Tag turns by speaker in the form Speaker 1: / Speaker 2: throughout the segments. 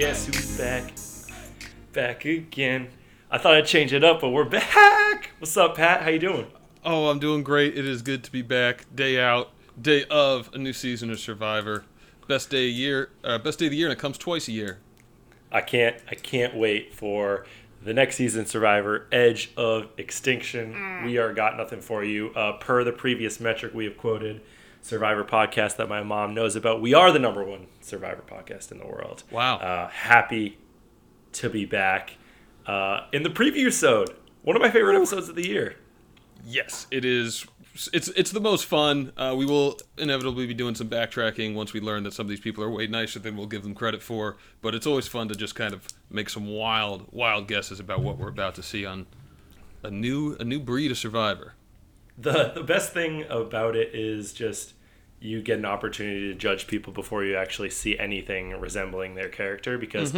Speaker 1: Guess who's back? Back again. I thought I'd change it up, but we're back. What's up, Pat? How you doing?
Speaker 2: Oh, I'm doing great. It is good to be back. Day out, day of a new season of Survivor. Best day of year, uh, best day of the year, and it comes twice a year.
Speaker 1: I can't. I can't wait for the next season Survivor Edge of Extinction. We are got nothing for you. Uh, per the previous metric we have quoted, Survivor podcast that my mom knows about. We are the number one Survivor podcast in the world.
Speaker 2: Wow.
Speaker 1: Uh, happy to be back uh, in the preview sode. One of my favorite episodes of the year.
Speaker 2: Yes, it is. It's it's the most fun. Uh, we will inevitably be doing some backtracking once we learn that some of these people are way nicer than we'll give them credit for. But it's always fun to just kind of make some wild, wild guesses about what we're about to see on a new a new breed of Survivor.
Speaker 1: The the best thing about it is just you get an opportunity to judge people before you actually see anything resembling their character because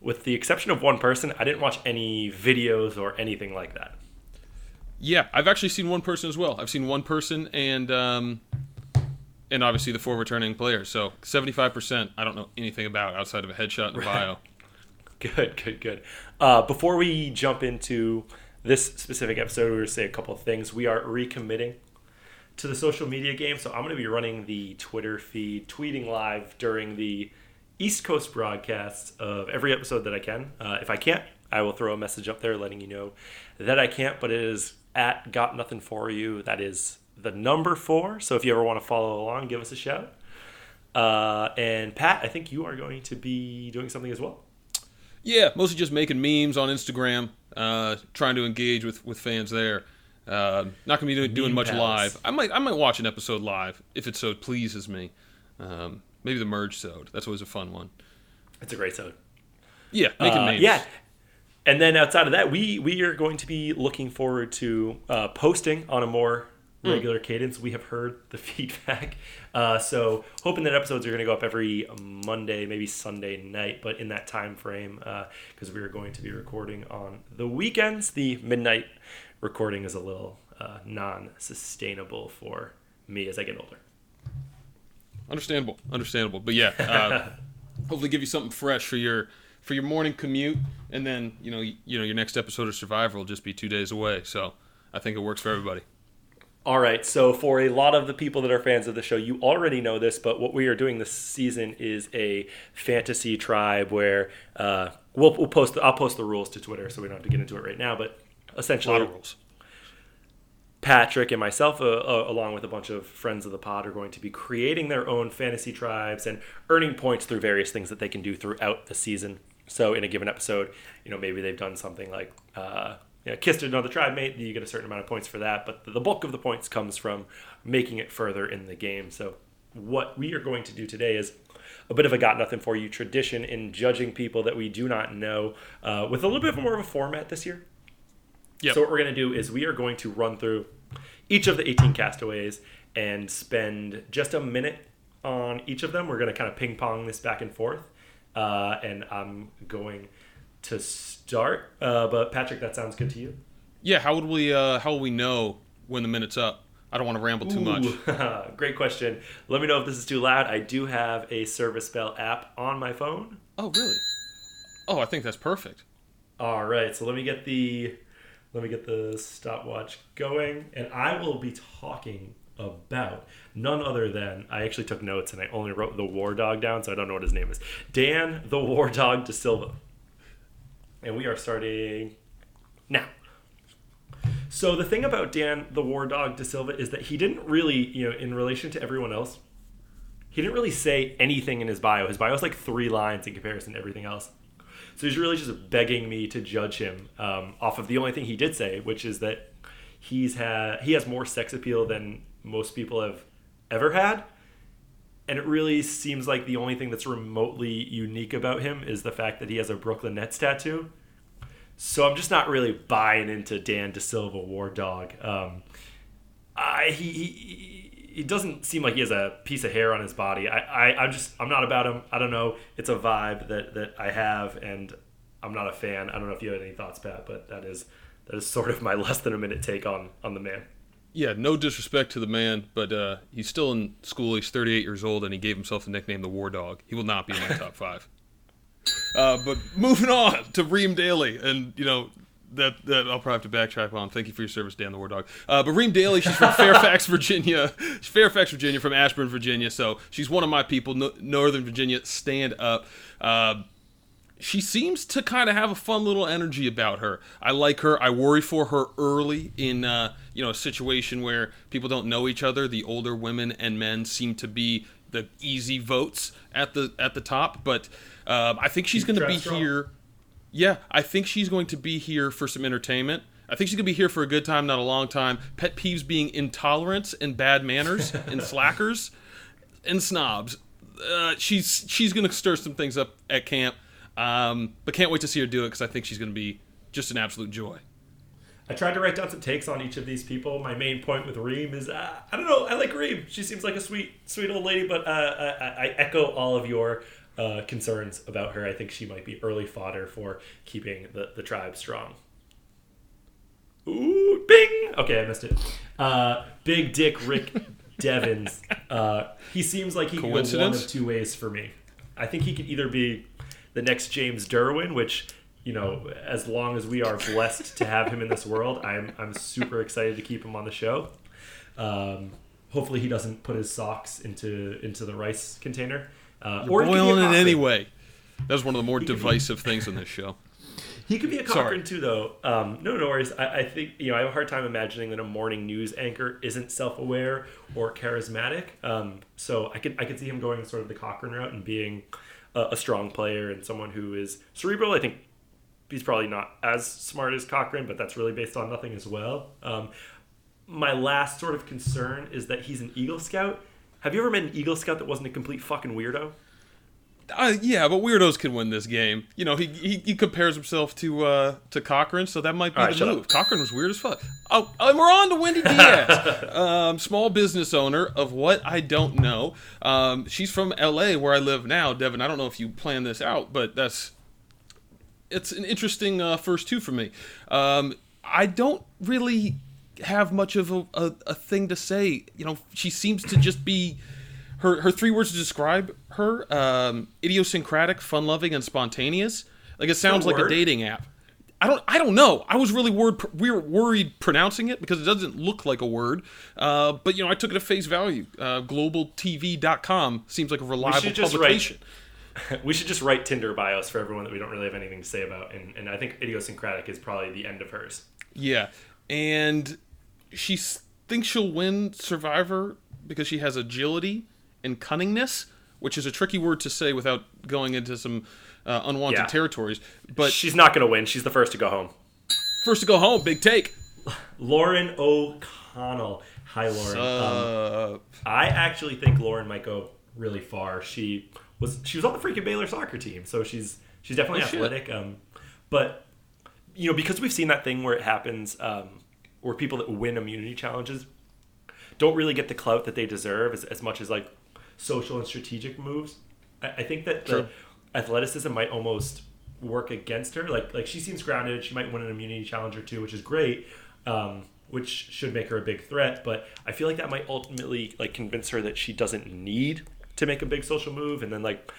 Speaker 1: with the exception of one person i didn't watch any videos or anything like that
Speaker 2: Yeah, I've actually seen one person as well. I've seen one person and um, and obviously the four returning players. So seventy five percent I don't know anything about outside of a headshot and a bio.
Speaker 1: good good good uh, before we jump into this specific episode we're going to say a couple of things. We are recommitting to the social media game so i'm going to be running the twitter feed tweeting live during the east coast broadcasts of every episode that i can. Uh, if i can't i will throw a message up there letting you know that i can't but it is at got nothing for you. That is the number four so if you ever want to follow along give us a shout. Uh, and pat i think you are going to be doing something as well.
Speaker 2: Yeah, mostly just making memes on Instagram, uh, trying to engage with, with fans there. Uh, not gonna be doing, doing much
Speaker 1: palace.
Speaker 2: live. I might I might watch an episode live if it so pleases me. Um, maybe the merge sode. That's always a fun one.
Speaker 1: it's a great episode
Speaker 2: Yeah, making
Speaker 1: Uh,
Speaker 2: memes.
Speaker 1: Yeah. And then outside of that, we we are going to be looking forward to uh, posting on a more regular cadence. We have heard the feedback, uh, so hoping that episodes are going to go up every Monday, maybe Sunday night, but in that time frame, because we are going to be recording on the weekends. The midnight recording is a little uh, non-sustainable for me as I get older.
Speaker 2: Understandable, understandable. But yeah, uh, hopefully give you something fresh for your for your morning commute, and then you know you, you know your next episode of Survivor will just be two days away. So I think it works for everybody.
Speaker 1: All right, so for a lot of the people that are fans of the show, you already know this, but what we are doing this season is a fantasy tribe where uh, we'll, we'll post. I'll post the rules to Twitter, so we don't have to get into it right now. But essentially,
Speaker 2: rules.
Speaker 1: Patrick and myself, uh, uh, along with a bunch of friends of the pod, are going to be creating their own fantasy tribes and earning points through various things that they can do throughout the season. So, in a given episode, you know, maybe they've done something like uh, you know, kissed another tribe mate, you get a certain amount of points for that. But the bulk of the points comes from making it further in the game. So, what we are going to do today is a bit of a got nothing for you tradition in judging people that we do not know uh, with a little bit more of a format this year.
Speaker 2: Yep.
Speaker 1: So what we're going to do is we are going to run through each of the 18 castaways and spend just a minute on each of them. We're going to kind of ping pong this back and forth. Uh, and I'm going to start. Uh, but Patrick, that sounds good to you?
Speaker 2: Yeah, how would we uh, how will we know when the minute's up? I don't want to ramble too much.
Speaker 1: Great question. Let me know if this is too loud. I do have a Service Bell app on my phone.
Speaker 2: Oh, really? Oh, I think that's perfect.
Speaker 1: All right, so let me get the let me get the stopwatch going, and I will be talking about none other than I actually took notes and I only wrote the War Dog down, so I don't know what his name is. Dan the War Dog DaSilva, and we are starting now. So the thing about Dan the War Dog DaSilva is that he didn't really, you know, in relation to everyone else, he didn't really say anything in his bio. His bio is like three lines in comparison to everything else. So he's really just begging me to judge him um, off of the only thing he did say, which is that he's had he has more sex appeal than most people have ever had, and it really seems like the only thing that's remotely unique about him is the fact that he has a Brooklyn Nets tattoo. So I'm just not really buying into Dan DaSilva War Dog. Um, I he, he he doesn't seem like he has a piece of hair on his body. I, I I'm just I'm not about him. I don't know. It's a vibe that that I have, and I'm not a fan. I don't know if you had any thoughts, Pat, but that is that is sort of my less than a minute take on on the man.
Speaker 2: Yeah, no disrespect to the man, but uh, he's still in school. He's 38 years old, and he gave himself the nickname the War Dog. He will not be in my top five. Uh, but moving on to Reem Daly, and you know that, that I'll probably have to backtrack on. Thank you for your service, Dan the War Dog. Uh, but Reem Daly, she's from Fairfax, Virginia. Fairfax, Virginia, from Ashburn, Virginia. So she's one of my people. No, Northern Virginia, stand up. Uh, she seems to kind of have a fun little energy about her. I like her. I worry for her early in uh, you know a situation where people don't know each other. The older women and men seem to be the easy votes at the at the top, but um, I think she's going to be
Speaker 1: strong.
Speaker 2: here. Yeah, I think she's going to be here for some entertainment. I think she's gonna be here for a good time, not a long time. Pet peeves being intolerance and bad manners and slackers and snobs. Uh, she's she's gonna stir some things up at camp, um, but can't wait to see her do it because I think she's gonna be just an absolute joy.
Speaker 1: I tried to write down some takes on each of these people. My main point with Reem is uh, I don't know. I like Reem. She seems like a sweet, sweet old lady. But uh, I, I echo all of your uh, concerns about her. I think she might be early fodder for keeping the, the tribe strong. Ooh, bing! Okay, I missed it. Uh, Big Dick Rick Devens. Uh, he seems like he can go one of two ways for me. I think he could either be the next James Derwin, which you know, as long as we are blessed to have him in this world, I'm I'm super excited to keep him on the show. Um, hopefully, he doesn't put his socks into into the rice container. Uh,
Speaker 2: You're
Speaker 1: could
Speaker 2: boiling it anyway. That was one of the more
Speaker 1: be-
Speaker 2: divisive things in this show.
Speaker 1: He could be a
Speaker 2: Sorry.
Speaker 1: Cochran too, though. Um, no, no worries. I, I think you know I have a hard time imagining that a morning news anchor isn't self-aware or charismatic. Um, so I could I could see him going sort of the Cochran route and being a, a strong player and someone who is cerebral. I think he's probably not as smart as Cochran, but that's really based on nothing as well. Um, my last sort of concern is that he's an Eagle Scout. Have you ever met an Eagle Scout that wasn't a complete fucking weirdo?
Speaker 2: Uh, yeah, but weirdos can win this game. You know, he, he, he compares himself to uh, to Cochran, so that might be
Speaker 1: right,
Speaker 2: the move.
Speaker 1: up.
Speaker 2: Cochran was weird as fuck. Oh, and we're on to Wendy Diaz, um, small business owner of what I don't know. Um, she's from L.A. where I live now. Devin, I don't know if you planned this out, but that's it's an interesting uh, first two for me. Um, I don't really have much of a, a, a thing to say. You know, she seems to just be her her three words to describe her: um, idiosyncratic, fun-loving, and spontaneous. Like it sounds like a dating app. I don't. I don't know. I was really word. We were worried pronouncing it because it doesn't look like a word. Uh, but you know, I took it at face value. Uh, GlobalTV.com seems like a reliable
Speaker 1: should just write-
Speaker 2: publication.
Speaker 1: We should just write Tinder bios for everyone that we don't really have anything to say about, and, and I think idiosyncratic is probably the end of hers.
Speaker 2: Yeah, and she thinks she'll win Survivor because she has agility and cunningness, which is a tricky word to say without going into some uh, unwanted
Speaker 1: Yeah.
Speaker 2: territories. But
Speaker 1: She's not going to win. She's the first to go home.
Speaker 2: first to go home, big take.
Speaker 1: Lauren O'Connell. Hi, Lauren. um, I actually think Lauren might go really far. She was she was on the freaking Baylor soccer team, so she's she's definitely
Speaker 2: Oh,
Speaker 1: athletic. Um, but you know, because we've seen that thing where it happens, um, where people that win immunity challenges don't really get the clout that they deserve as, as much as like social and strategic moves. I, I think that the athleticism might almost work against her. Like like she seems grounded. She might win an immunity challenge or two, which is great. Um, which should make her a big threat, but I feel like that might ultimately like convince her that she doesn't need to make a big social move, and then like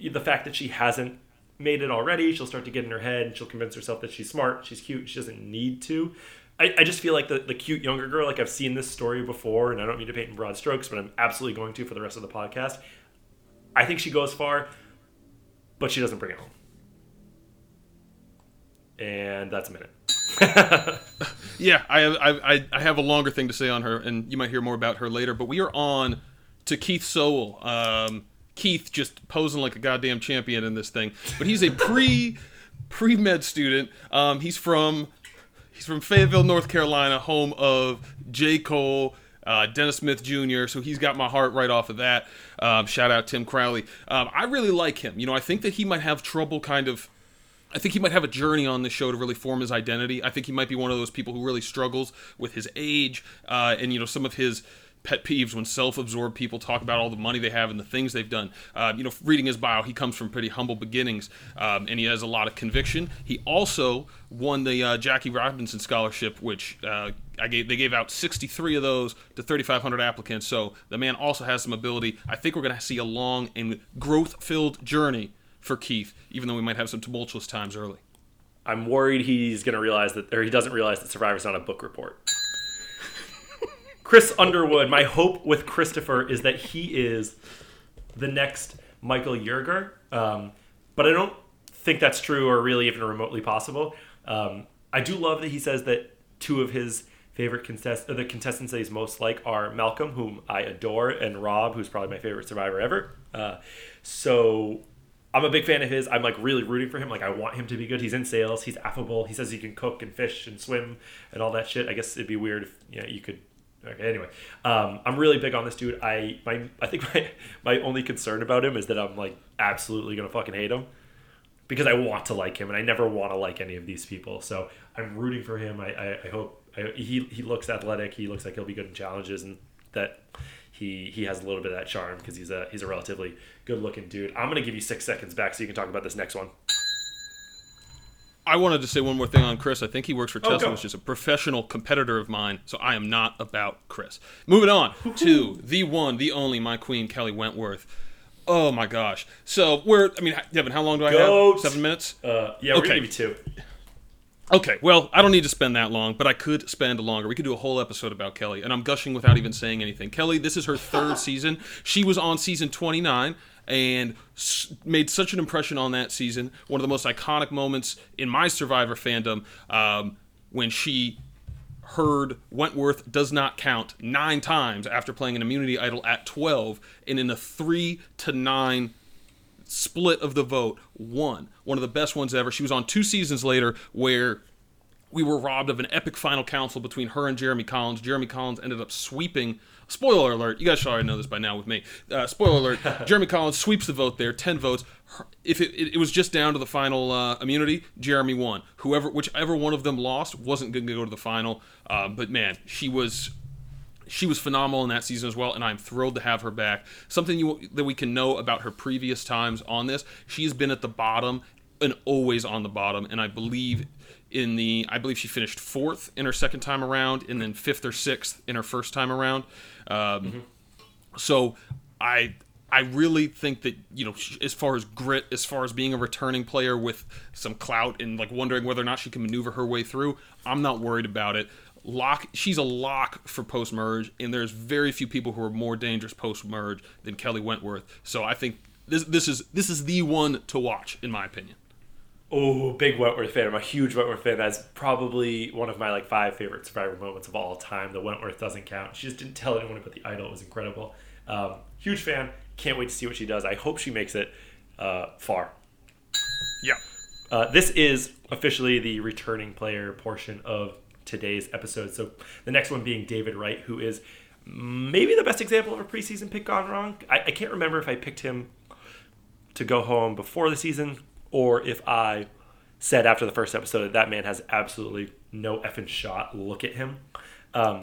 Speaker 1: the fact that she hasn't made it already, she'll start to get in her head and she'll convince herself that she's smart, she's cute, she doesn't need to. I, I just feel like the, the cute younger girl, like I've seen this story before, and I don't mean to paint in broad strokes, but I'm absolutely going to for the rest of the podcast. I think she goes far, but she doesn't bring it home. And that's a minute.
Speaker 2: yeah, I, I I have a longer thing to say on her, and you might hear more about her later. But we are on to Keith Sowell. Um, Keith just posing like a goddamn champion in this thing, but he's a pre pre med student. Um, he's from he's from Fayetteville, North Carolina, home of J. Cole. Uh, Dennis Smith Jr., so he's got my heart right off of that. Um, shout out Tim Crowley. Um, I really like him. You know, I think that he might have trouble kind of I think he might have a journey on this show to really form his identity. I think he might be one of those people who really struggles with his age uh, and you know some of his pet peeves when self-absorbed people talk about all the money they have and the things they've done. Uh, you know, reading his bio, he comes from pretty humble beginnings um, and he has a lot of conviction. He also won the uh, Jackie Robinson scholarship, which uh, I gave. They gave out 63 of those to 3,500 applicants. So the man also has some ability. I think we're going to see a long and growth-filled journey for Keith, even though we might have some tumultuous times early.
Speaker 1: I'm worried he's going to realize that, or he doesn't realize that Survivor's not a book report. Chris Underwood, my hope with Christopher is that he is the next Michael Yerger, um, but I don't think that's true or really even remotely possible. Um, I do love that he says that two of his favorite contest- the contestants that he's most like are Malcolm, whom I adore, and Rob, who's probably my favorite survivor ever. Uh, so I'm a big fan of his. I'm like really rooting for him. Like I want him to be good. He's in sales. He's affable. He says he can cook and fish and swim and all that shit. I guess it'd be weird if you know you could. Okay, anyway, um, I'm really big on this dude. I my I think my my only concern about him is that I'm like absolutely gonna fucking hate him because I want to like him and I never want to like any of these people. So I'm rooting for him. I I, I hope I, he he looks athletic. He looks like he'll be good in challenges and that he he has a little bit of that charm because he's a he's a relatively good looking dude. I'm gonna give you six seconds back so you can talk about this next one.
Speaker 2: I wanted to say one more thing on Chris. I think he works for
Speaker 1: Oh,
Speaker 2: Tesla,
Speaker 1: go.
Speaker 2: which is a professional competitor of mine. So I am not about Chris. Moving on to the one, the only, my queen, Kelly Wentworth. Oh my gosh. So we're, I mean, Devin, how long do I
Speaker 1: Goats.
Speaker 2: have? Seven minutes?
Speaker 1: Uh, yeah, we're
Speaker 2: Okay.
Speaker 1: gonna give you two.
Speaker 2: Okay, well, I don't need to spend that long, but I could spend longer. We could do a whole episode about Kelly, and I'm gushing without even saying anything. Kelly, this is her third season. She was on season 29 and made such an impression on that season. One of the most iconic moments in my Survivor fandom um, when she heard Wentworth does not count nine times after playing an immunity idol at 12, and in a three to nine split of the vote, won. One of the best ones ever. She was on two seasons later where we were robbed of an epic final council between her and Jeremy Collins. Jeremy Collins ended up sweeping. Spoiler alert! You guys should already know this by now with me. Uh, spoiler alert! Jeremy Collins sweeps the vote there, ten votes. Her- If it, it, it was just down to the final uh, immunity, Jeremy won. Whoever, whichever one of them lost, wasn't going to go to the final. Uh, but man, she was she was phenomenal in that season as well, and I'm thrilled to have her back. Something you, that we can know about her previous times on this: she has been at the bottom and always on the bottom. And I believe in the, I believe she finished fourth in her second time around, and then fifth or sixth in her first time around. Um, So I. I really think that you know, as far as grit, as far as being a returning player with some clout and like wondering whether or not she can maneuver her way through, I'm not worried about it lock she's a lock for post merge and there's very few people who are more dangerous post merge than Kelly Wentworth so I think this this is this is the one to watch in my opinion
Speaker 1: Oh, big Wentworth fan. I'm a huge Wentworth fan. That's probably one of my like five favorite Survivor moments of all time. The Wentworth doesn't count. She just didn't tell anyone about the idol. It was incredible. Um, huge fan. Can't wait to see what she does. I hope she makes it uh, far.
Speaker 2: yeah
Speaker 1: Uh, this is officially the returning player portion of today's episode. So the next one being David Wright, who is maybe the best example of a preseason pick gone wrong. I, I can't remember if I picked him to go home before the season or if I said after the first episode that that man has absolutely no effing shot. Look at him. Um,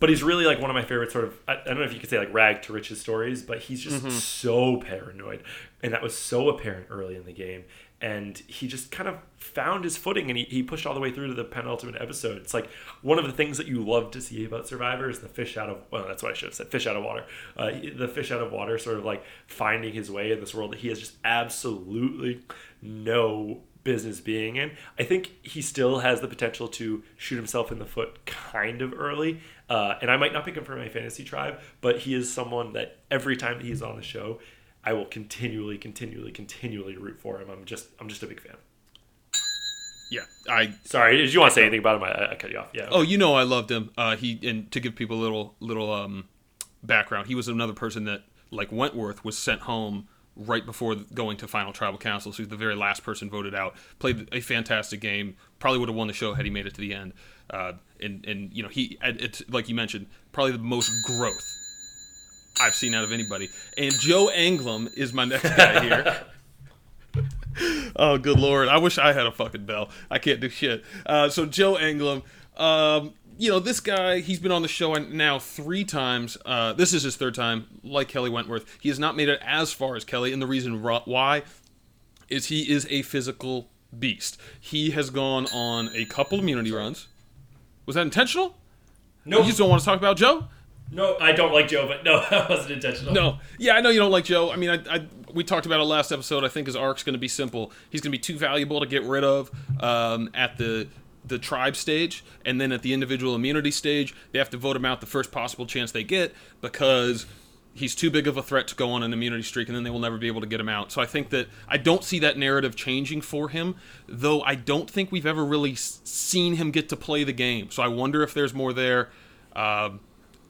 Speaker 1: but he's really like one of my favorite sort of I, I don't know if you could say like rag to riches stories but he's just so paranoid and that was so apparent early in the game and he just kind of found his footing and he, he pushed all the way through to the penultimate episode it's like one of the things that you love to see about survivor is the fish out of well that's what i should have said fish out of water uh, the fish out of water sort of like finding his way in this world that he has just absolutely no business being in. I think he still has the potential to shoot himself in the foot kind of early. Uh, and I might not pick him for my fantasy tribe, but he is someone that every time he's on the show, I will continually, continually, continually root for him. I'm just, I'm just a big fan.
Speaker 2: yeah I
Speaker 1: Sorry, did you want to say anything about him? I, I cut you off. Yeah.
Speaker 2: oh you know I loved him uh, he and to give people a little little um, background he was another person that like Wentworth was sent home right before going to final tribal council so he's the very last person voted out played a fantastic game probably would have won the show had he made it to the end uh, and and you know he it's like you mentioned probably the most growth I've seen out of anybody. And Joe Anglim is my next guy here. oh, good lord! I wish I had a fucking bell. I can't do shit. Uh, so Joe Anglim, um, you know this guy. He's been on the show now three times. Uh, this is his third time. Like Kelly Wentworth, he has not made it as far as Kelly, and the reason why is he is a physical beast. He has gone on a couple immunity runs. Was that intentional?
Speaker 1: no,
Speaker 2: You just don't want to talk about Joe?
Speaker 1: No, I don't like Joe, but no, that wasn't intentional.
Speaker 2: No, yeah, I know you don't like Joe. I mean, I, I we talked about it last episode. I think his arc's going to be simple. He's going to be too valuable to get rid of um, at the the tribe stage, and then at the individual immunity stage, they have to vote him out the first possible chance they get because he's too big of a threat to go on an immunity streak, and then they will never be able to get him out. So I think that I don't see that narrative changing for him, though I don't think we've ever really seen him get to play the game. So I wonder if there's more there. Um,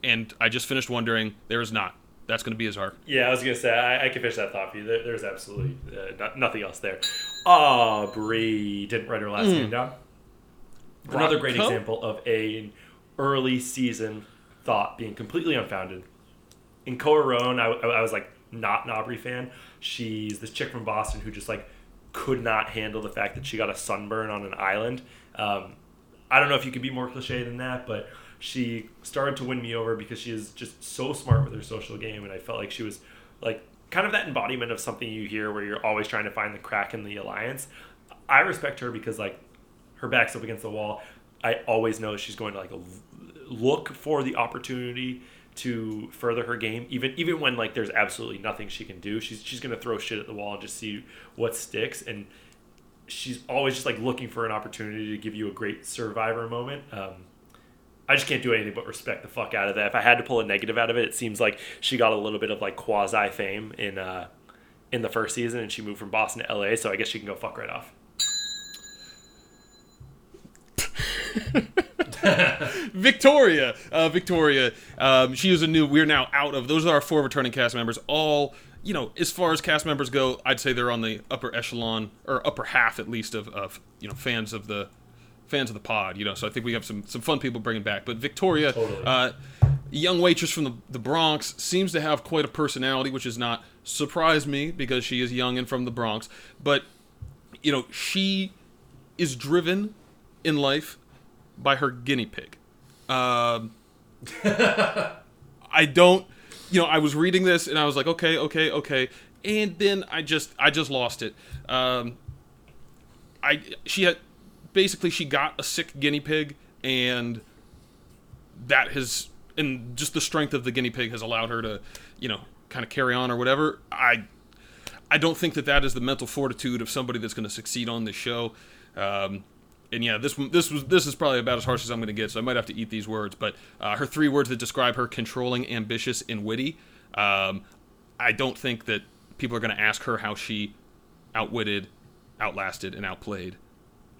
Speaker 2: and I just finished wondering, there is not. That's going to be his arc.
Speaker 1: Yeah, I was gonna say I, I can finish that thought for you. There, there's absolutely uh, not, nothing else there. Aubry didn't write her last
Speaker 2: Hmm.
Speaker 1: name down. Another great example of a early season thought being completely unfounded. In Kaoh Rong, I, I was like not an Aubry fan. She's this chick from Boston who just like could not handle the fact that she got a sunburn on an island. Um, I don't know if you could be more cliche than that, but she started to win me over because she is just so smart with her social game, and I felt like she was like kind of that embodiment of something you hear where you're always trying to find the crack in the alliance. I respect her because like her back's up against the wall. I always know she's going to like look for the opportunity to further her game, even even when like there's absolutely nothing she can do. She's she's gonna throw shit at the wall and just see what sticks. And she's always just like looking for an opportunity to give you a great survivor moment. Um, I just can't do anything but respect the fuck out of that. If I had to pull a negative out of it, it seems like she got a little bit of like quasi fame in uh, in the first season, and she moved from Boston to LA. So I guess she can go fuck right off.
Speaker 2: Victoria, uh, Victoria, um, she is a new. We're now out of. Those are our four returning cast members. All you know, as far as cast members go, I'd say they're on the upper echelon or upper half at least of, of you know fans of the fans of the pod. You know, so I think we have some some fun people bringing back. But Victoria,
Speaker 1: Totally.
Speaker 2: uh, young waitress from the, the Bronx, seems to have quite a personality, which has not surprised me because she is young and from the Bronx. But you know, she is driven in life by her guinea pig. Um, I don't, you know, I was reading this and I was like, okay, okay, okay, and then I just, I just lost it. Um, I, she had, basically, she got a sick guinea pig, and that has, and just the strength of the guinea pig has allowed her to, you know, kind of carry on or whatever. I, I don't think that that is the mental fortitude of somebody that's going to succeed on this show. Um, and yeah, this this was this is probably about as harsh as I'm going to get, so I might have to eat these words. But uh, her three words that describe her: controlling, ambitious, and witty. Um, I don't think that people are going to ask her how she outwitted, outlasted, and outplayed.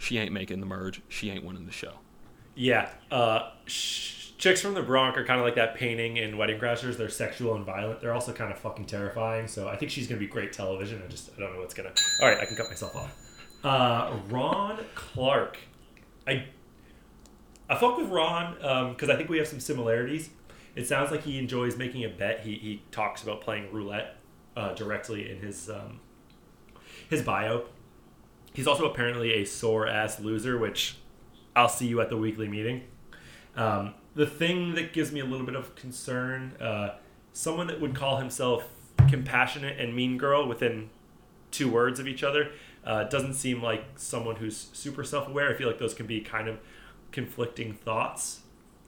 Speaker 2: She ain't making the merge. She ain't winning the show.
Speaker 1: Yeah, uh, sh- chicks from the Bronx are kind of like that painting in Wedding Crashers. They're sexual and violent. They're also kind of fucking terrifying. So I think she's gonna be great television. I just I don't know what's gonna. All right, I can cut myself off. Uh, Ron Clark, I I fuck with Ron because I think we have some similarities. It sounds like he enjoys making a bet. He he talks about playing roulette uh, directly in his um, his bio. He's also apparently a sore ass loser, which I'll see you at the weekly meeting. Um, the thing that gives me a little bit of concern, uh, someone that would call himself compassionate and mean girl within two words of each other, uh, doesn't seem like someone who's super self aware. I feel like those can be kind of conflicting thoughts.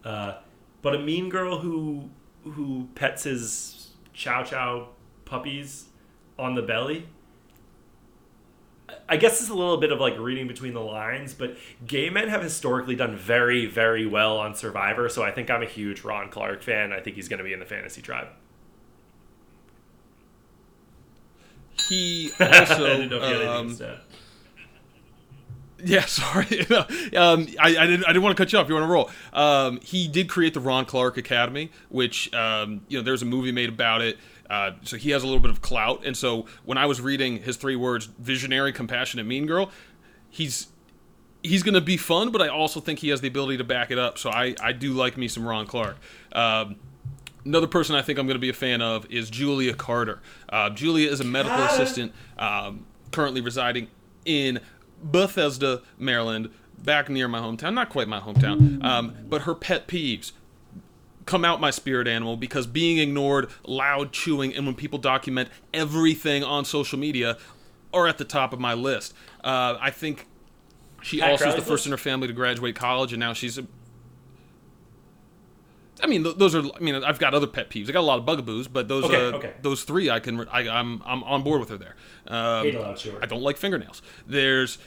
Speaker 1: Uh, but a mean girl who who pets his chow chow puppies on the belly. I guess it's a little bit of like reading between the lines, but gay men have historically done very, very well on Survivor. So I think I'm a huge Ron Clark fan. I think he's going to be in the fantasy tribe.
Speaker 2: He
Speaker 1: I
Speaker 2: also
Speaker 1: didn't know if you had
Speaker 2: um. Yeah, sorry. um, I, I didn't. I didn't want to cut you off. You want to roll? Um, he did create the Ron Clark Academy, which um, you know, there's a movie made about it. Uh, so he has a little bit of clout. And so when I was reading his three words, visionary, compassionate, mean girl, he's he's going to be fun, but I also think he has the ability to back it up. So I I do like me some Ron Clark. Um, Another person I think I'm going to be a fan of is Julia Carter. Uh, Julia is a medical
Speaker 1: it.
Speaker 2: assistant um, currently residing in Bethesda, Maryland, back near my hometown. Not quite my hometown, um, but her pet peeves come out my spirit animal because being ignored, loud chewing, and when people document everything on social media are at the top of my list. Uh, I think she
Speaker 1: Pat
Speaker 2: also is the first in her family to graduate college, and now she's a I mean, th- those are. I mean, I've got other pet peeves. I got a lot of bugaboos, but those
Speaker 1: Okay,
Speaker 2: uh,
Speaker 1: okay.
Speaker 2: those three, I can. I, I'm I'm on board with her there. Um,
Speaker 1: Hate allowed, sure.
Speaker 2: I don't like fingernails. There's.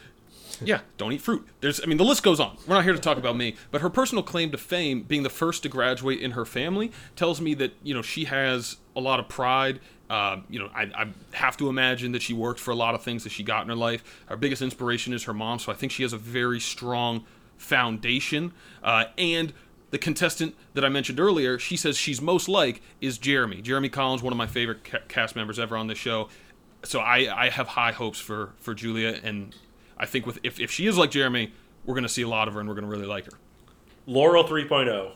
Speaker 2: Yeah, don't eat fruit. There's, I mean, the list goes on. We're not here to talk about me, but her personal claim to fame, being the first to graduate in her family, tells me that you know she has a lot of pride. Um, you know, I, I have to imagine that she worked for a lot of things that she got in her life. Her biggest inspiration is her mom, so I think she has a very strong foundation. Uh, and the contestant that I mentioned earlier, she says she's most like is Jeremy. Jeremy Collins, one of my favorite ca- cast members ever on this show. So I, I have high hopes for for Julia, and I think with if, if she is like Jeremy, we're going to see a lot of her, and we're going to really like her.
Speaker 1: Laurel 3.0.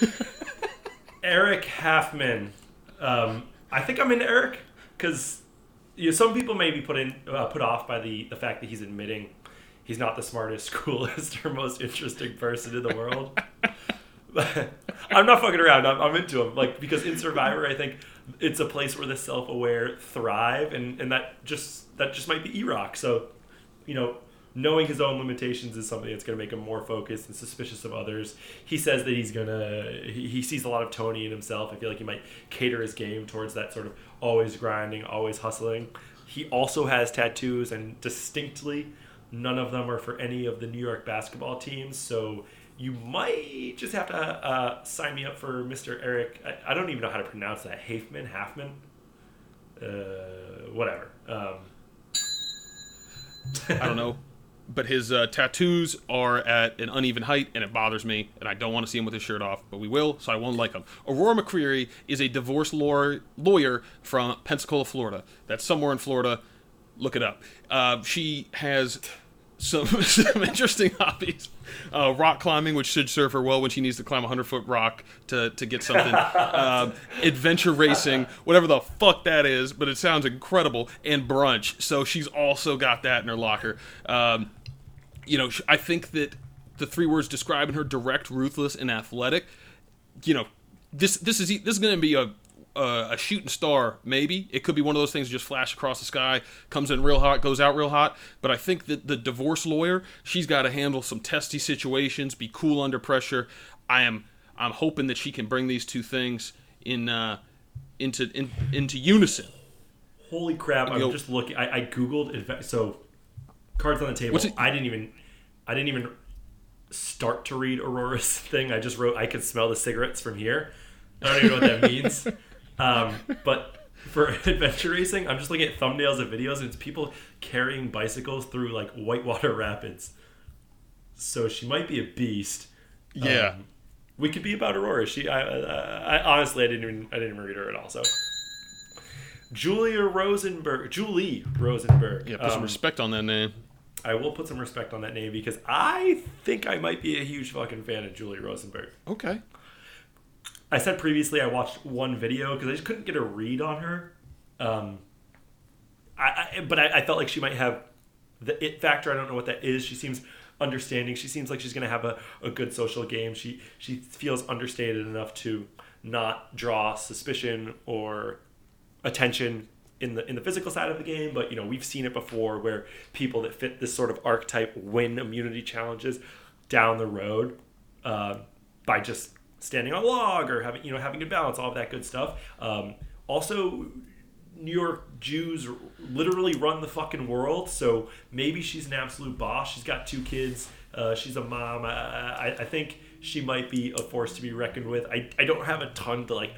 Speaker 1: Eric Halfman. Um, I think I'm into Eric because you know, some people may be put in uh, put off by the the fact that he's admitting he's not the smartest, coolest, or most interesting person in the world. I'm not fucking around. I'm, I'm into him. Like because in Survivor, I think it's a place where the self-aware thrive, and and that just that just might be E-Rock. So, you know, knowing his own limitations is something that's going to make him more focused and suspicious of others. He says that he's gonna he, he sees a lot of Tony in himself. I feel like he might cater his game towards that sort of always grinding, always hustling. He also has tattoos, and distinctly, none of them are for any of the New York basketball teams. So you might just have to uh, sign me up for Mr. Eric. I, I don't even know how to pronounce that. Hafman, Halfman, uh, whatever. Um,
Speaker 2: I don't know. But his uh, tattoos are at an uneven height, and it bothers me, and I don't want to see him with his shirt off, but we will, so I won't like him. Aurora McCreary is a divorce lawyer, lawyer from Pensacola, Florida. That's somewhere in Florida. Look it up. Uh, she has some, some interesting hobbies. Uh, rock climbing, which should serve her well when she needs to climb a 100 foot rock to, to get something. um, adventure racing, whatever the fuck that is, but it sounds incredible. And brunch. So she's also got that in her locker. Um, you know, I think that the three words describing her direct, ruthless, and athletic. You know, this this is this is going to be a a, a shooting star. Maybe it could be one of those things that just flash across the sky, comes in real hot, goes out real hot. But I think that the divorce lawyer, she's got to handle some testy situations, be cool under pressure. I am I'm hoping that she can bring these two things in uh, into in, into unison.
Speaker 1: Holy crap! I'm just looking. I, I googled so cards on the table. I didn't even I didn't even start to read Aurora's thing. I just wrote I can smell the cigarettes from here. I don't even know what that means. Um, but for adventure racing, I'm just looking at thumbnails of videos, and it's people carrying bicycles through like whitewater rapids. So she might be a beast.
Speaker 2: Yeah.
Speaker 1: Um, we could be about Aurora. She, I, I, I honestly, I didn't even, I didn't even read her at all. So, Julia Rosenberg, Julie Rosenberg.
Speaker 2: Yeah, put some
Speaker 1: Um,
Speaker 2: respect on that name.
Speaker 1: I will put some respect on that name because I think I might be a huge fucking fan of Julie Rosenberg.
Speaker 2: Okay.
Speaker 1: I said previously I watched one video because I just couldn't get a read on her. Um, I, I but I, I felt like she might have the it factor. I don't know what that is. She seems understanding. She seems like she's going to have a, a good social game. She she feels understated enough to not draw suspicion or attention in the in the physical side of the game. But you know we've seen it before where people that fit this sort of archetype win immunity challenges down the road uh, by just standing on a log or having you know having good balance, all of that good stuff. Um, also, New York Jews literally run the fucking world, so maybe she's an absolute boss. She's got two kids. Uh, she's a mom. I, I, I think she might be a force to be reckoned with. I, I don't have a ton to like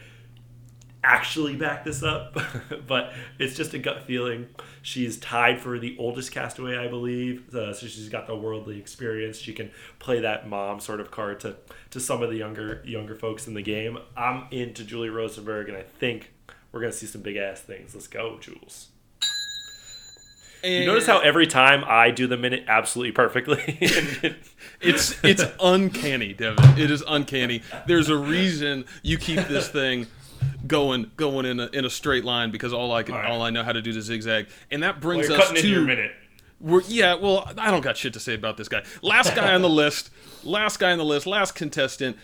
Speaker 1: actually back this up, but it's just a gut feeling. She's tied for the oldest castaway, I believe. Uh, so she's got the worldly experience. She can play that mom sort of card to, to some of the younger younger folks in the game. I'm into Julie Rosenberg, and I think we're gonna see some big ass things. Let's go, Jules. And You notice how every time I do the minute absolutely perfectly.
Speaker 2: It's it's uncanny, Devin. It is uncanny. There's a reason you keep this thing going going in a, in a straight line because all I can
Speaker 1: All right.
Speaker 2: all I know how to do is zigzag, and that
Speaker 1: Well,
Speaker 2: brings
Speaker 1: you're
Speaker 2: us
Speaker 1: cutting into your
Speaker 2: to
Speaker 1: minute.
Speaker 2: we're, yeah. Well, I don't got shit to say about this guy. Last guy on the list. Last guy on the list. Last contestant.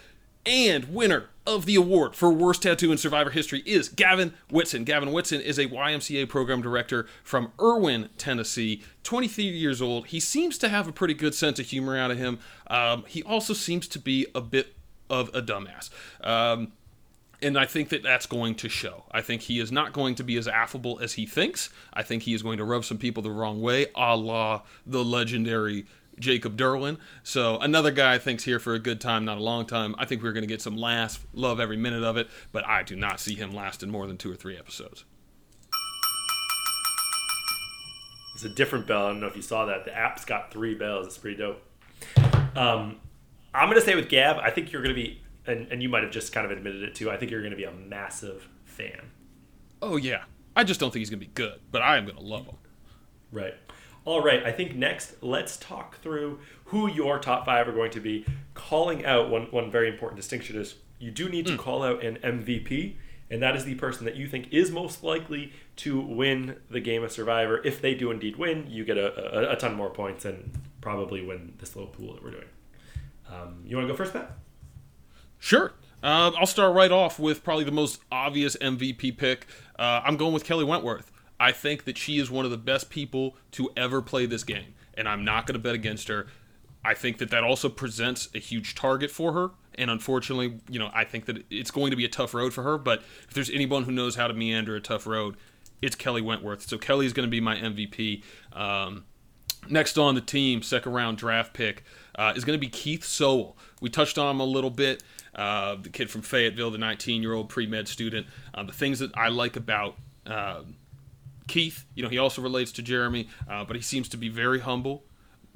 Speaker 2: And winner of the award for worst tattoo in Survivor history is Gavin Whitson. Gavin Whitson is a YMCA program director from Erwin, Tennessee. 23 years old. He seems to have a pretty good sense of humor out of him. Um, he also seems to be a bit of a dumbass. Um, and I think that that's going to show. I think he is not going to be as affable as he thinks. I think he is going to rub some people the wrong way, a la the legendary Jacob Derwin. So another guy think's here for a good time, not a long time. I think we're going to get some laughs, love every minute of it, but I do not see him lasting more than two or three episodes.
Speaker 1: It's a different bell. I don't know if you saw that. The app's got three bells. It's pretty dope. Um, I'm going to say with Gab, I think you're going to be, and, and you might have just kind of admitted it too, I think you're going to be a massive fan.
Speaker 2: Oh, yeah. I just don't think he's going to be good, but I am going to love him.
Speaker 1: Right. All right. I think next, let's talk through who your top five are going to be. Calling out one, one very important distinction is you do need to call out an MVP and that is the person that you think is most likely to win the game of Survivor. If they do indeed win, you get a, a, a ton more points and probably win this little pool that we're doing. Um, you want to go first, Matt?
Speaker 2: Sure. Uh, I'll start right off with probably the most obvious MVP pick. Uh, I'm going with Kelly Wentworth. I think that she is one of the best people to ever play this game, and I'm not going to bet against her. I think that that also presents a huge target for her. And unfortunately, you know, I think that it's going to be a tough road for her. But if there's anyone who knows how to meander a tough road, it's Kelly Wentworth. So Kelly's going to be my MVP. Um, next on the team, second round draft pick, uh, is going to be Keith Sowell. We touched on him a little bit. Uh, the kid from Fayetteville, the 19 year old pre med student. Uh, the things that I like about um, Keith, you know, he also relates to Jeremy, uh, but he seems to be very humble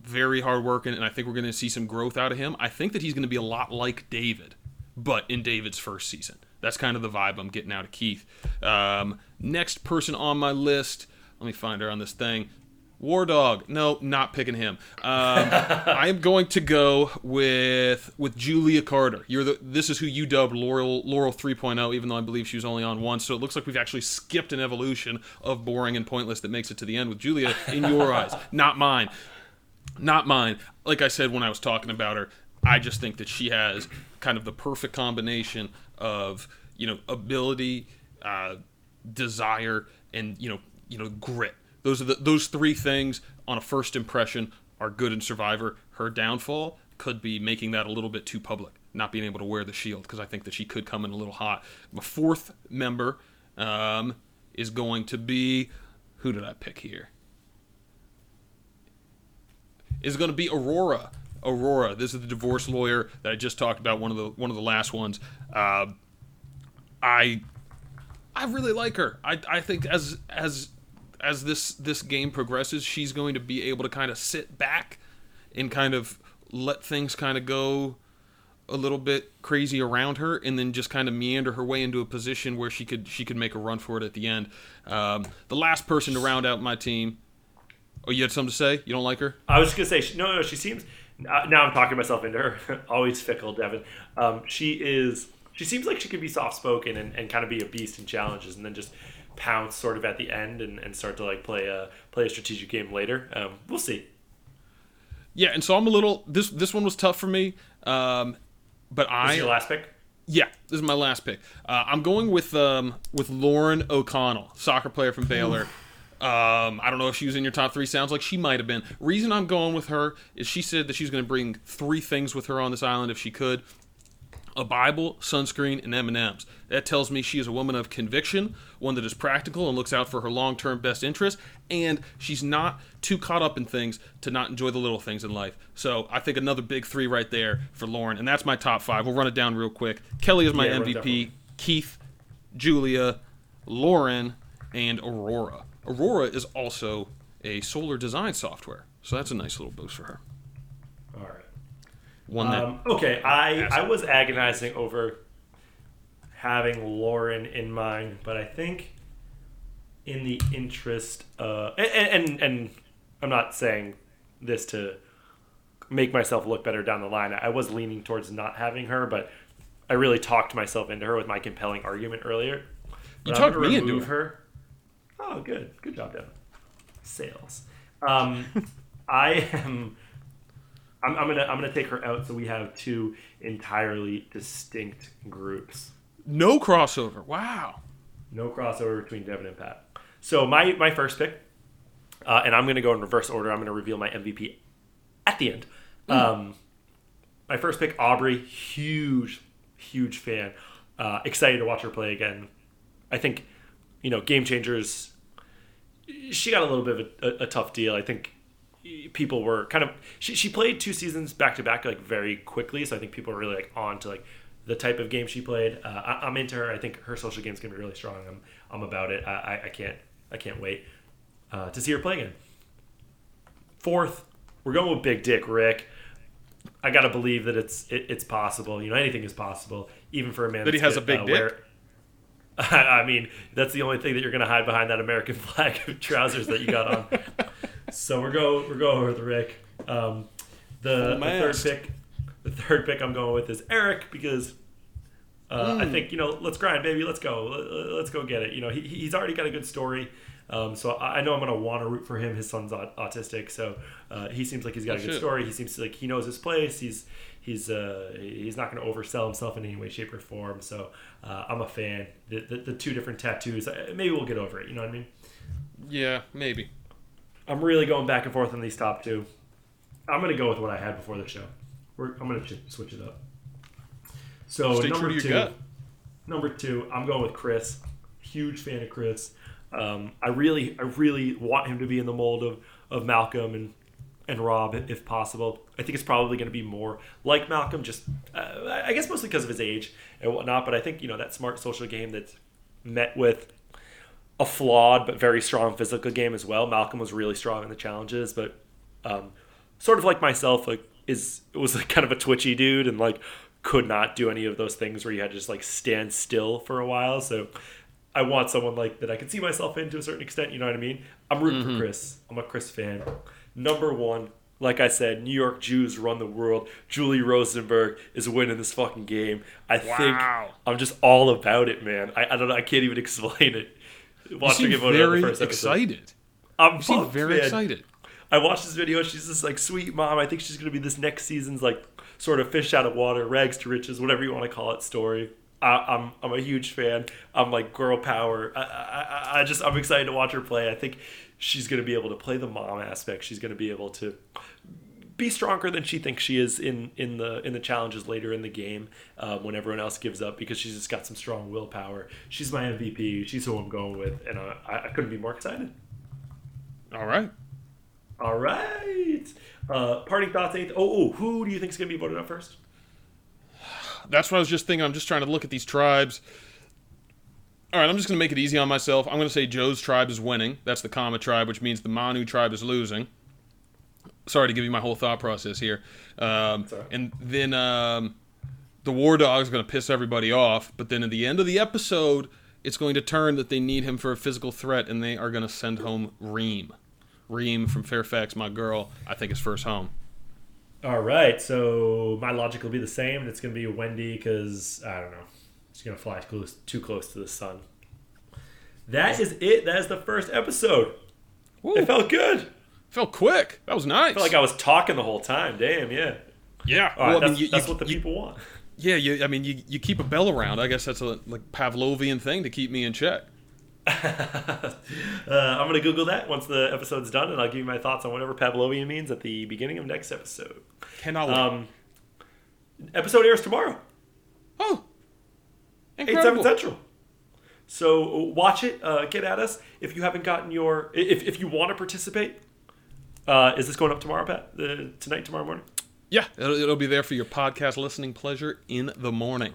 Speaker 2: very hardworking, and I think we're going to see some growth out of him. I think that he's going to be a lot like David, but in David's first season. That's kind of the vibe I'm getting out of Keith. Um, next person on my list, let me find her on this thing. War Dog. No, not picking him. Um, I am going to go with with Julia Carter. You're the this is who you dubbed Laurel Laurel 3.0, even though I believe she was only on one. So it looks like we've actually skipped an evolution of boring and pointless that makes it to the end with Julia in your eyes, not mine not mine. Like I said when I was talking about her, I just think that she has kind of the perfect combination of you know ability, uh, desire, and you know you know grit. Those are the, those three things on a first impression are good in Survivor. Her downfall could be making that a little bit too public, not being able to wear the shield because I think that she could come in a little hot. The fourth member um, is going to be who did I pick here? is going to be Aurora. Aurora. This is the divorce lawyer that I just talked about. One of the one of the last ones. Uh, I I really like her. I, I think as as as this this game progresses, she's going to be able to kind of sit back and kind of let things kind of go a little bit crazy around her, and then just kind of meander her way into a position where she could she could make a run for it at the end. Um, the last person to round out my team Oh, you had something to say? You don't like her?
Speaker 1: I was just gonna say no, no. She seems now I'm talking myself into her. Always fickle, Devin. Um, she is. She seems like she could be soft spoken and, and kind of be a beast in challenges, and then just pounce sort of at the end and, and start to like play a play a strategic game later. Um, we'll see.
Speaker 2: Yeah, and so I'm a little. This this one was tough for me, um, but I.
Speaker 1: This your last pick.
Speaker 2: Yeah, this is my last pick. Uh, I'm going with um, with Lauren O'Connell, soccer player from Baylor. Um, I don't know if she was in your top three. Sounds like she might have been. Reason I'm going with her is she said that she's going to bring three things with her on this island if she could: a Bible, sunscreen, and M&Ms. That tells me she is a woman of conviction, one that is practical and looks out for her long-term best interest, and she's not too caught up in things to not enjoy the little things in life. So I think another big three right there for Lauren, and that's my top five. We'll run it down real quick. Kelly is my
Speaker 1: Yeah,
Speaker 2: MVP. Keith, Julia, Lauren, and Aurora. Aurora is also a solar design software, so that's a nice little boost for her.
Speaker 1: All right.
Speaker 2: One that
Speaker 1: Um, okay, I I was agonizing over having Lauren in mind, but I think in the interest uh and, and and I'm not saying this to make myself look better down the line. I was leaning towards not having her, but I really talked myself into her with my compelling argument earlier. But I'm
Speaker 2: talked me into
Speaker 1: her. Oh, good, good job, Devin. Sales. Um, I am. I'm, I'm gonna I'm gonna take her out so we have two entirely distinct groups.
Speaker 2: no crossover. Wow.
Speaker 1: No crossover between Devin and Pat. So my my first pick, uh, and I'm gonna go in reverse order. I'm gonna reveal my MVP at the end. Um, my first pick, Aubry, huge, huge fan. Uh, excited to watch her play again. I think, you know, game changers. She got a little bit of a, a, a tough deal. I think people were kind of she, she played two seasons back to back like very quickly so i think people are really like on to like the type of game she played. Uh, I, am into her. I think her social game's gonna be really strong. I'm, I'm about it. I, I, I can't i can't wait uh, to see her play again. Fourth we're going with big dick rick. I gotta believe that it's it, it's possible. You know anything is possible even for a man
Speaker 2: that he has
Speaker 1: good,
Speaker 2: a big
Speaker 1: uh,
Speaker 2: dick?
Speaker 1: where, I mean, that's the only thing that you're going to hide behind that American flag of trousers that you got on. So we're go we're going with Rick. Um, the, the third pick, the third pick I'm going with is Eric because uh, mm. I think you know let's grind, baby, let's go, let's go get it. You know he, he's already got a good story. Um, so I know I'm gonna want to root for him. His son's autistic, so uh, he seems like he's got oh, a good shit. story. He seems like he knows his place. He's he's uh, he's not going to oversell himself in any way, shape, or form. So uh, I'm a fan. The, the, the, two different tattoos, uh, maybe we'll get over it. You know what I mean?
Speaker 2: Yeah, maybe.
Speaker 1: I'm really going back and forth on these top two. I'm going to go with what I had before the show. We're, I'm going to switch it up. So Stay number two, number two, I'm going with Chris. Huge fan of Chris. Um, I really, I really want him to be in the mold of, of Malcolm and and Rob if possible. I think it's probably going to be more like Malcolm, just uh, I guess mostly because of his age and whatnot. But I think you know that smart social game that's met with a flawed but very strong physical game as well. Malcolm was really strong in the challenges, but um, sort of like myself, like is was like kind of a twitchy dude and like could not do any of those things where you had to just like stand still for a while. So I want someone like that I can see myself in to a certain extent. You know what I mean? I'm rooting mm-hmm. for Chris. I'm a Chris fan number one. Like I said, New York Jews run the world. Julie Rosenberg is winning this fucking game. I wow. think I'm just all about it, man. I, I don't know. I can't even explain it.
Speaker 2: Watching it very excited.
Speaker 1: I'm
Speaker 2: pumped, very man. excited.
Speaker 1: I watched this video. She's this like sweet mom. I think she's gonna be this next season's like sort of fish out of water, rags to riches, whatever you want to call it, story. I, am I'm, I'm a huge fan. I'm like girl power. I, I I just I'm excited to watch her play. I think she's going to be able to play the mom aspect. She's going to be able to be stronger than she thinks she is in in the in the challenges later in the game um, when everyone else gives up because she's just got some strong willpower. She's my MVP. She's who I'm going with, and uh, I, I couldn't be more excited.
Speaker 2: All right.
Speaker 1: All right. Uh, parting thoughts. Eighth. Oh, oh, who do you think is going to be voted out first?
Speaker 2: That's what I was just thinking. I'm just trying to look at these tribes. All right, I'm just going to make it easy on myself. I'm going to say Joe's tribe is winning. That's the Kama tribe, which means the Manu tribe is losing. Sorry to give you my whole thought process here. Um, and then um, the War Dog is going to piss everybody off. But then at the end of the episode, it's going to turn that they need him for a physical threat, and they are going to send home Reem. Reem from Fairfax, my girl, I think is first home.
Speaker 1: All right, so my logic will be the same. It's going to be Wendy because I don't know. She's gonna fly close, too close to the sun. That is it. That is the first episode. Ooh. It felt good.
Speaker 2: Felt quick. That was nice. I
Speaker 1: felt like I was talking the whole time. Damn, yeah.
Speaker 2: Yeah.
Speaker 1: All right, well, that's, I mean, you, that's you, what the you, people want.
Speaker 2: Yeah, you, I mean, you, you keep a bell around. I guess that's a like Pavlovian thing to keep me in check.
Speaker 1: uh, I'm gonna Google that once the episode's done, and I'll give you my thoughts on whatever Pavlovian means at the beginning of next episode.
Speaker 2: Cannot um,
Speaker 1: episode airs tomorrow.
Speaker 2: Oh,
Speaker 1: Incredible. 8, 7 Central. So watch it. Uh, get at us. If you haven't gotten your, if, if you want to participate, uh, is this going up tomorrow, Pat? Uh, tonight, tomorrow morning?
Speaker 2: Yeah, it'll, it'll, be there for your podcast listening pleasure in the morning.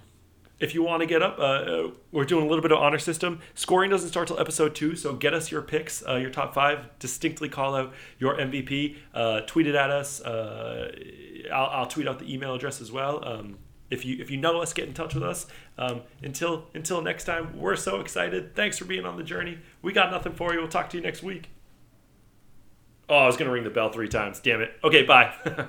Speaker 1: If you want to get up, uh, uh, we're doing a little bit of honor system. Scoring doesn't start till episode two, so get us your picks, uh, your top five. Distinctly call out your MVP. Uh, tweet it at us. Uh, I'll, I'll, tweet out the email address as well. Um, if you if you know us, get in touch with us. Um, until until next time, we're so excited. Thanks for being on the journey. We got nothing for you. We'll talk to you next week. Oh, I was gonna ring the bell three times. Damn it. Okay, bye.